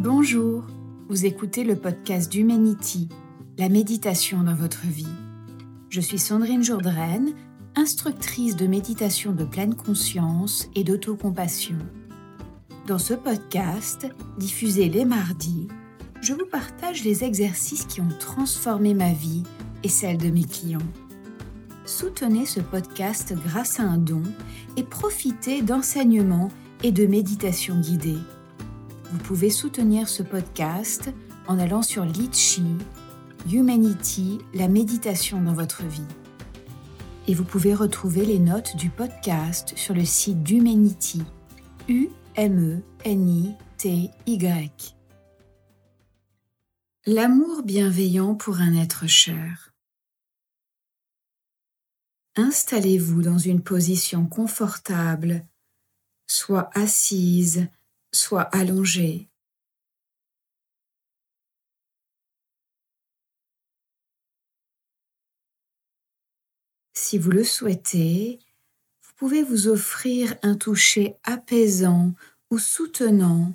Bonjour, vous écoutez le podcast d'Humanity, la méditation dans votre vie. Je suis Sandrine Jourdraine, instructrice de méditation de pleine conscience et d'autocompassion. Dans ce podcast, diffusé les mardis, je vous partage les exercices qui ont transformé ma vie et celle de mes clients. Soutenez ce podcast grâce à un don et profitez d'enseignements et de méditations guidées. Vous pouvez soutenir ce podcast en allant sur Litchi, Humanity, la méditation dans votre vie. Et vous pouvez retrouver les notes du podcast sur le site d'Humanity, U-M-E-N-I-T-Y. L'amour bienveillant pour un être cher. Installez-vous dans une position confortable, soit assise, soit allongée. Si vous le souhaitez, vous pouvez vous offrir un toucher apaisant ou soutenant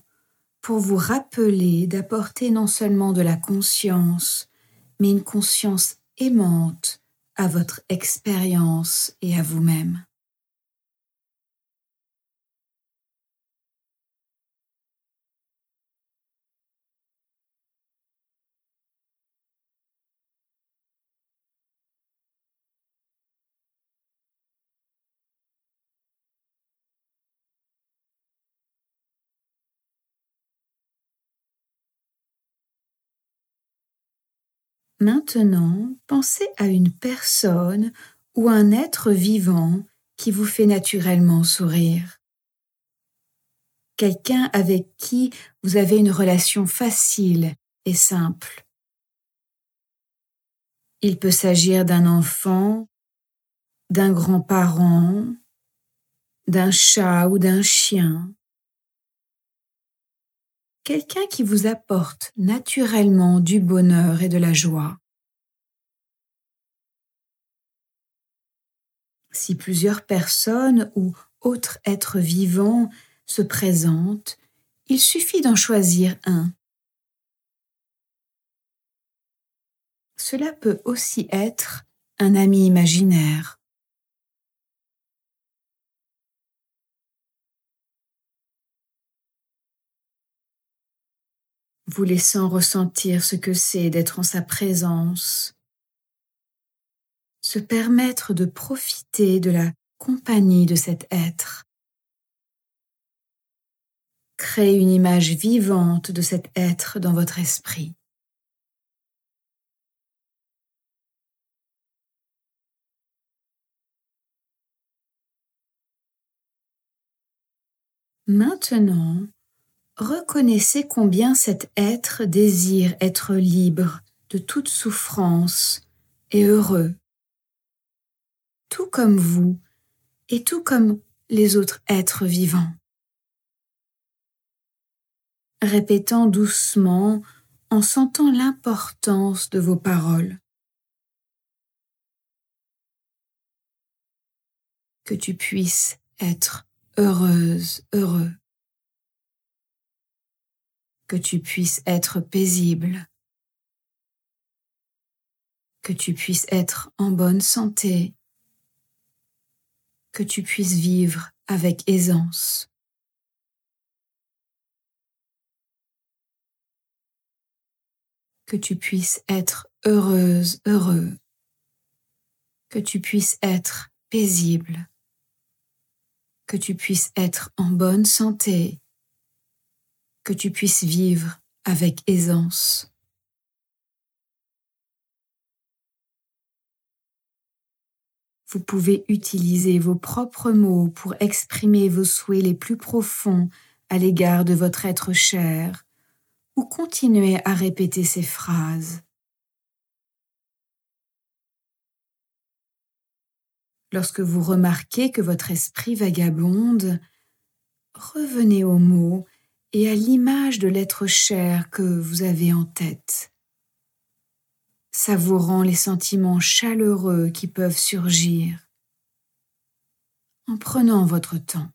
pour vous rappeler d'apporter non seulement de la conscience, mais une conscience aimante à votre expérience et à vous-même. Maintenant, pensez à une personne ou un être vivant qui vous fait naturellement sourire. Quelqu'un avec qui vous avez une relation facile et simple. Il peut s'agir d'un enfant, d'un grand-parent, d'un chat ou d'un chien, quelqu'un qui vous apporte naturellement du bonheur et de la joie. Si plusieurs personnes ou autres êtres vivants se présentent, il suffit d'en choisir un. Cela peut aussi être un ami imaginaire. Vous laissant ressentir ce que c'est d'être en sa présence, se permettre de profiter de la compagnie de cet être, créer une image vivante de cet être dans votre esprit. Maintenant, reconnaissez combien cet être désire être libre de toute souffrance et heureux, tout comme vous et tout comme les autres êtres vivants. Répétant doucement en sentant l'importance de vos paroles. Que tu puisses être heureuse, heureux que tu puisses être paisible, que tu puisses être en bonne santé, que tu puisses vivre avec aisance. Que tu puisses être heureuse, heureux, que tu puisses être paisible, que tu puisses être en bonne santé, que tu puisses vivre avec aisance. Vous pouvez utiliser vos propres mots pour exprimer vos souhaits les plus profonds à l'égard de votre être cher ou continuer à répéter ces phrases. Lorsque vous remarquez que votre esprit vagabonde, revenez aux mots et à l'image de l'être cher que vous avez en tête, savourant les sentiments chaleureux qui peuvent surgir, en prenant votre temps.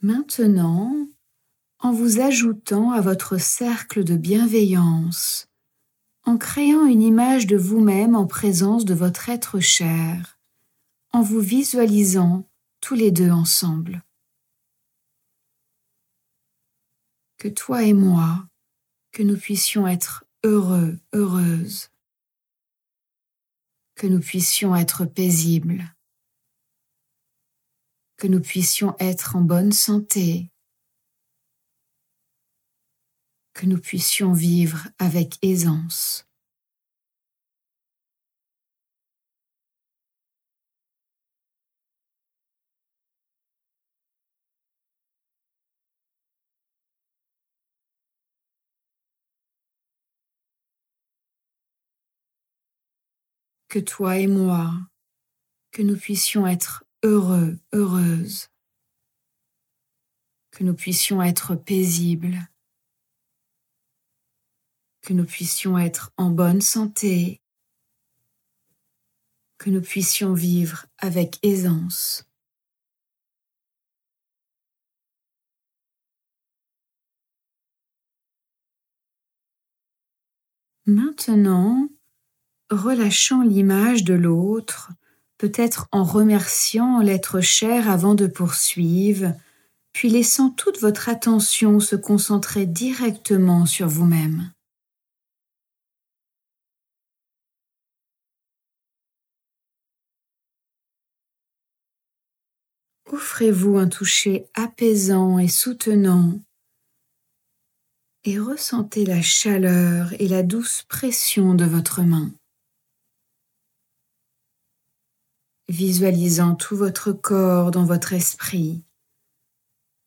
Maintenant, en vous ajoutant à votre cercle de bienveillance, en créant une image de vous-même en présence de votre être cher, en vous visualisant tous les deux ensemble. Que toi et moi, que nous puissions être heureux, heureuses, que nous puissions être paisibles, que nous puissions être en bonne santé, que nous puissions vivre avec aisance. Que toi et moi, que nous puissions être heureux, heureuses, que nous puissions être paisibles, que nous puissions être en bonne santé, que nous puissions vivre avec aisance. Maintenant, relâchant l'image de l'autre, peut-être en remerciant l'être cher avant de poursuivre, puis laissant toute votre attention se concentrer directement sur vous-même. Offrez-vous un toucher apaisant et soutenant et ressentez la chaleur et la douce pression de votre main. Visualisant tout votre corps dans votre esprit,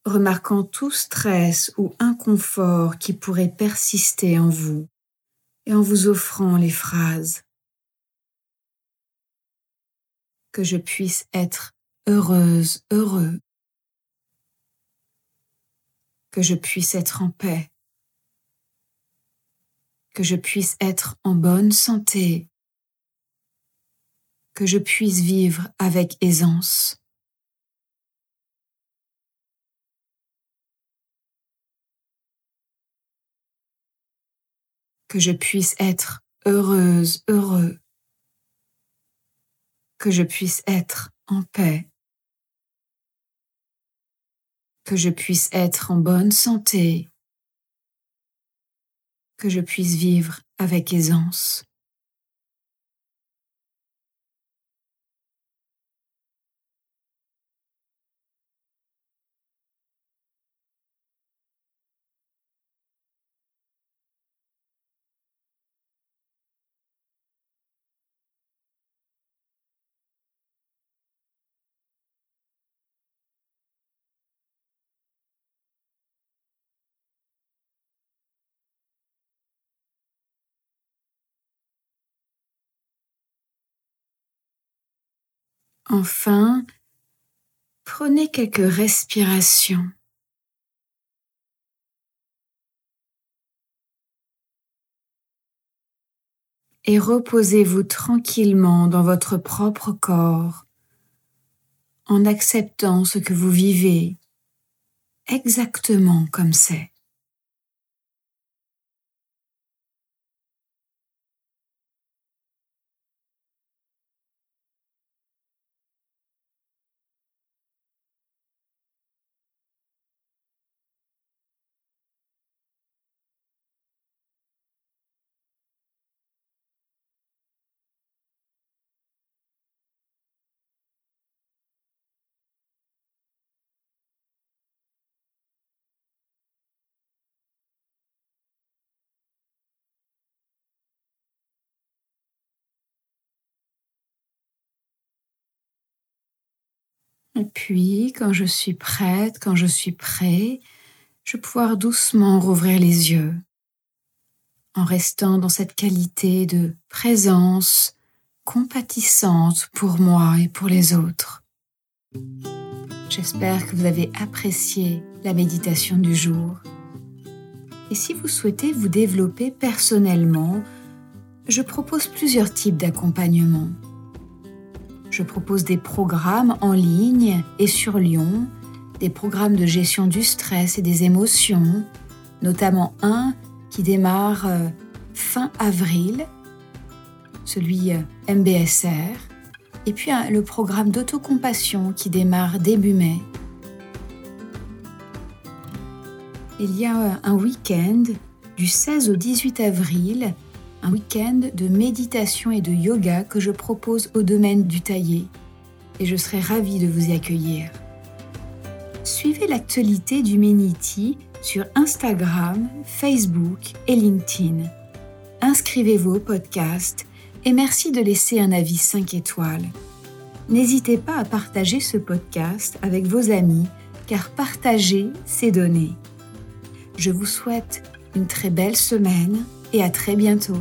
remarquant tout stress ou inconfort qui pourrait persister en vous et en vous offrant les phrases. Que je puisse être heureuse, heureux, que je puisse être en paix, que je puisse être en bonne santé, que je puisse vivre avec aisance. que je puisse être heureuse, heureux, que je puisse être en paix, que je puisse être en bonne santé, que je puisse vivre avec aisance. Enfin, prenez quelques respirations. Et reposez-vous tranquillement dans votre propre corps en acceptant ce que vous vivez exactement comme c'est. Et puis, quand je suis prête, quand je suis prêt, je vais pouvoir doucement rouvrir les yeux en restant dans cette qualité de présence compatissante pour moi et pour les autres. J'espère que vous avez apprécié la méditation du jour. Et si vous souhaitez vous développer personnellement, je propose plusieurs types d'accompagnement. Je propose des programmes en ligne et sur Lyon des programmes de gestion du stress et des émotions, notamment un qui démarre euh, fin avril, celui euh, MBSR, et puis le programme d'autocompassion qui démarre début mai. Il y a un week-end du 16 au 18 avril, un week-end de méditation et de yoga que je propose au domaine du taillé et je serai ravie de vous y accueillir. Suivez l'actualité du Meniti sur Instagram, Facebook et LinkedIn. Inscrivez-vous au podcast et merci de laisser un avis 5 étoiles. N'hésitez pas à partager ce podcast avec vos amis car partager, c'est donner. Je vous souhaite une très belle semaine et à très bientôt.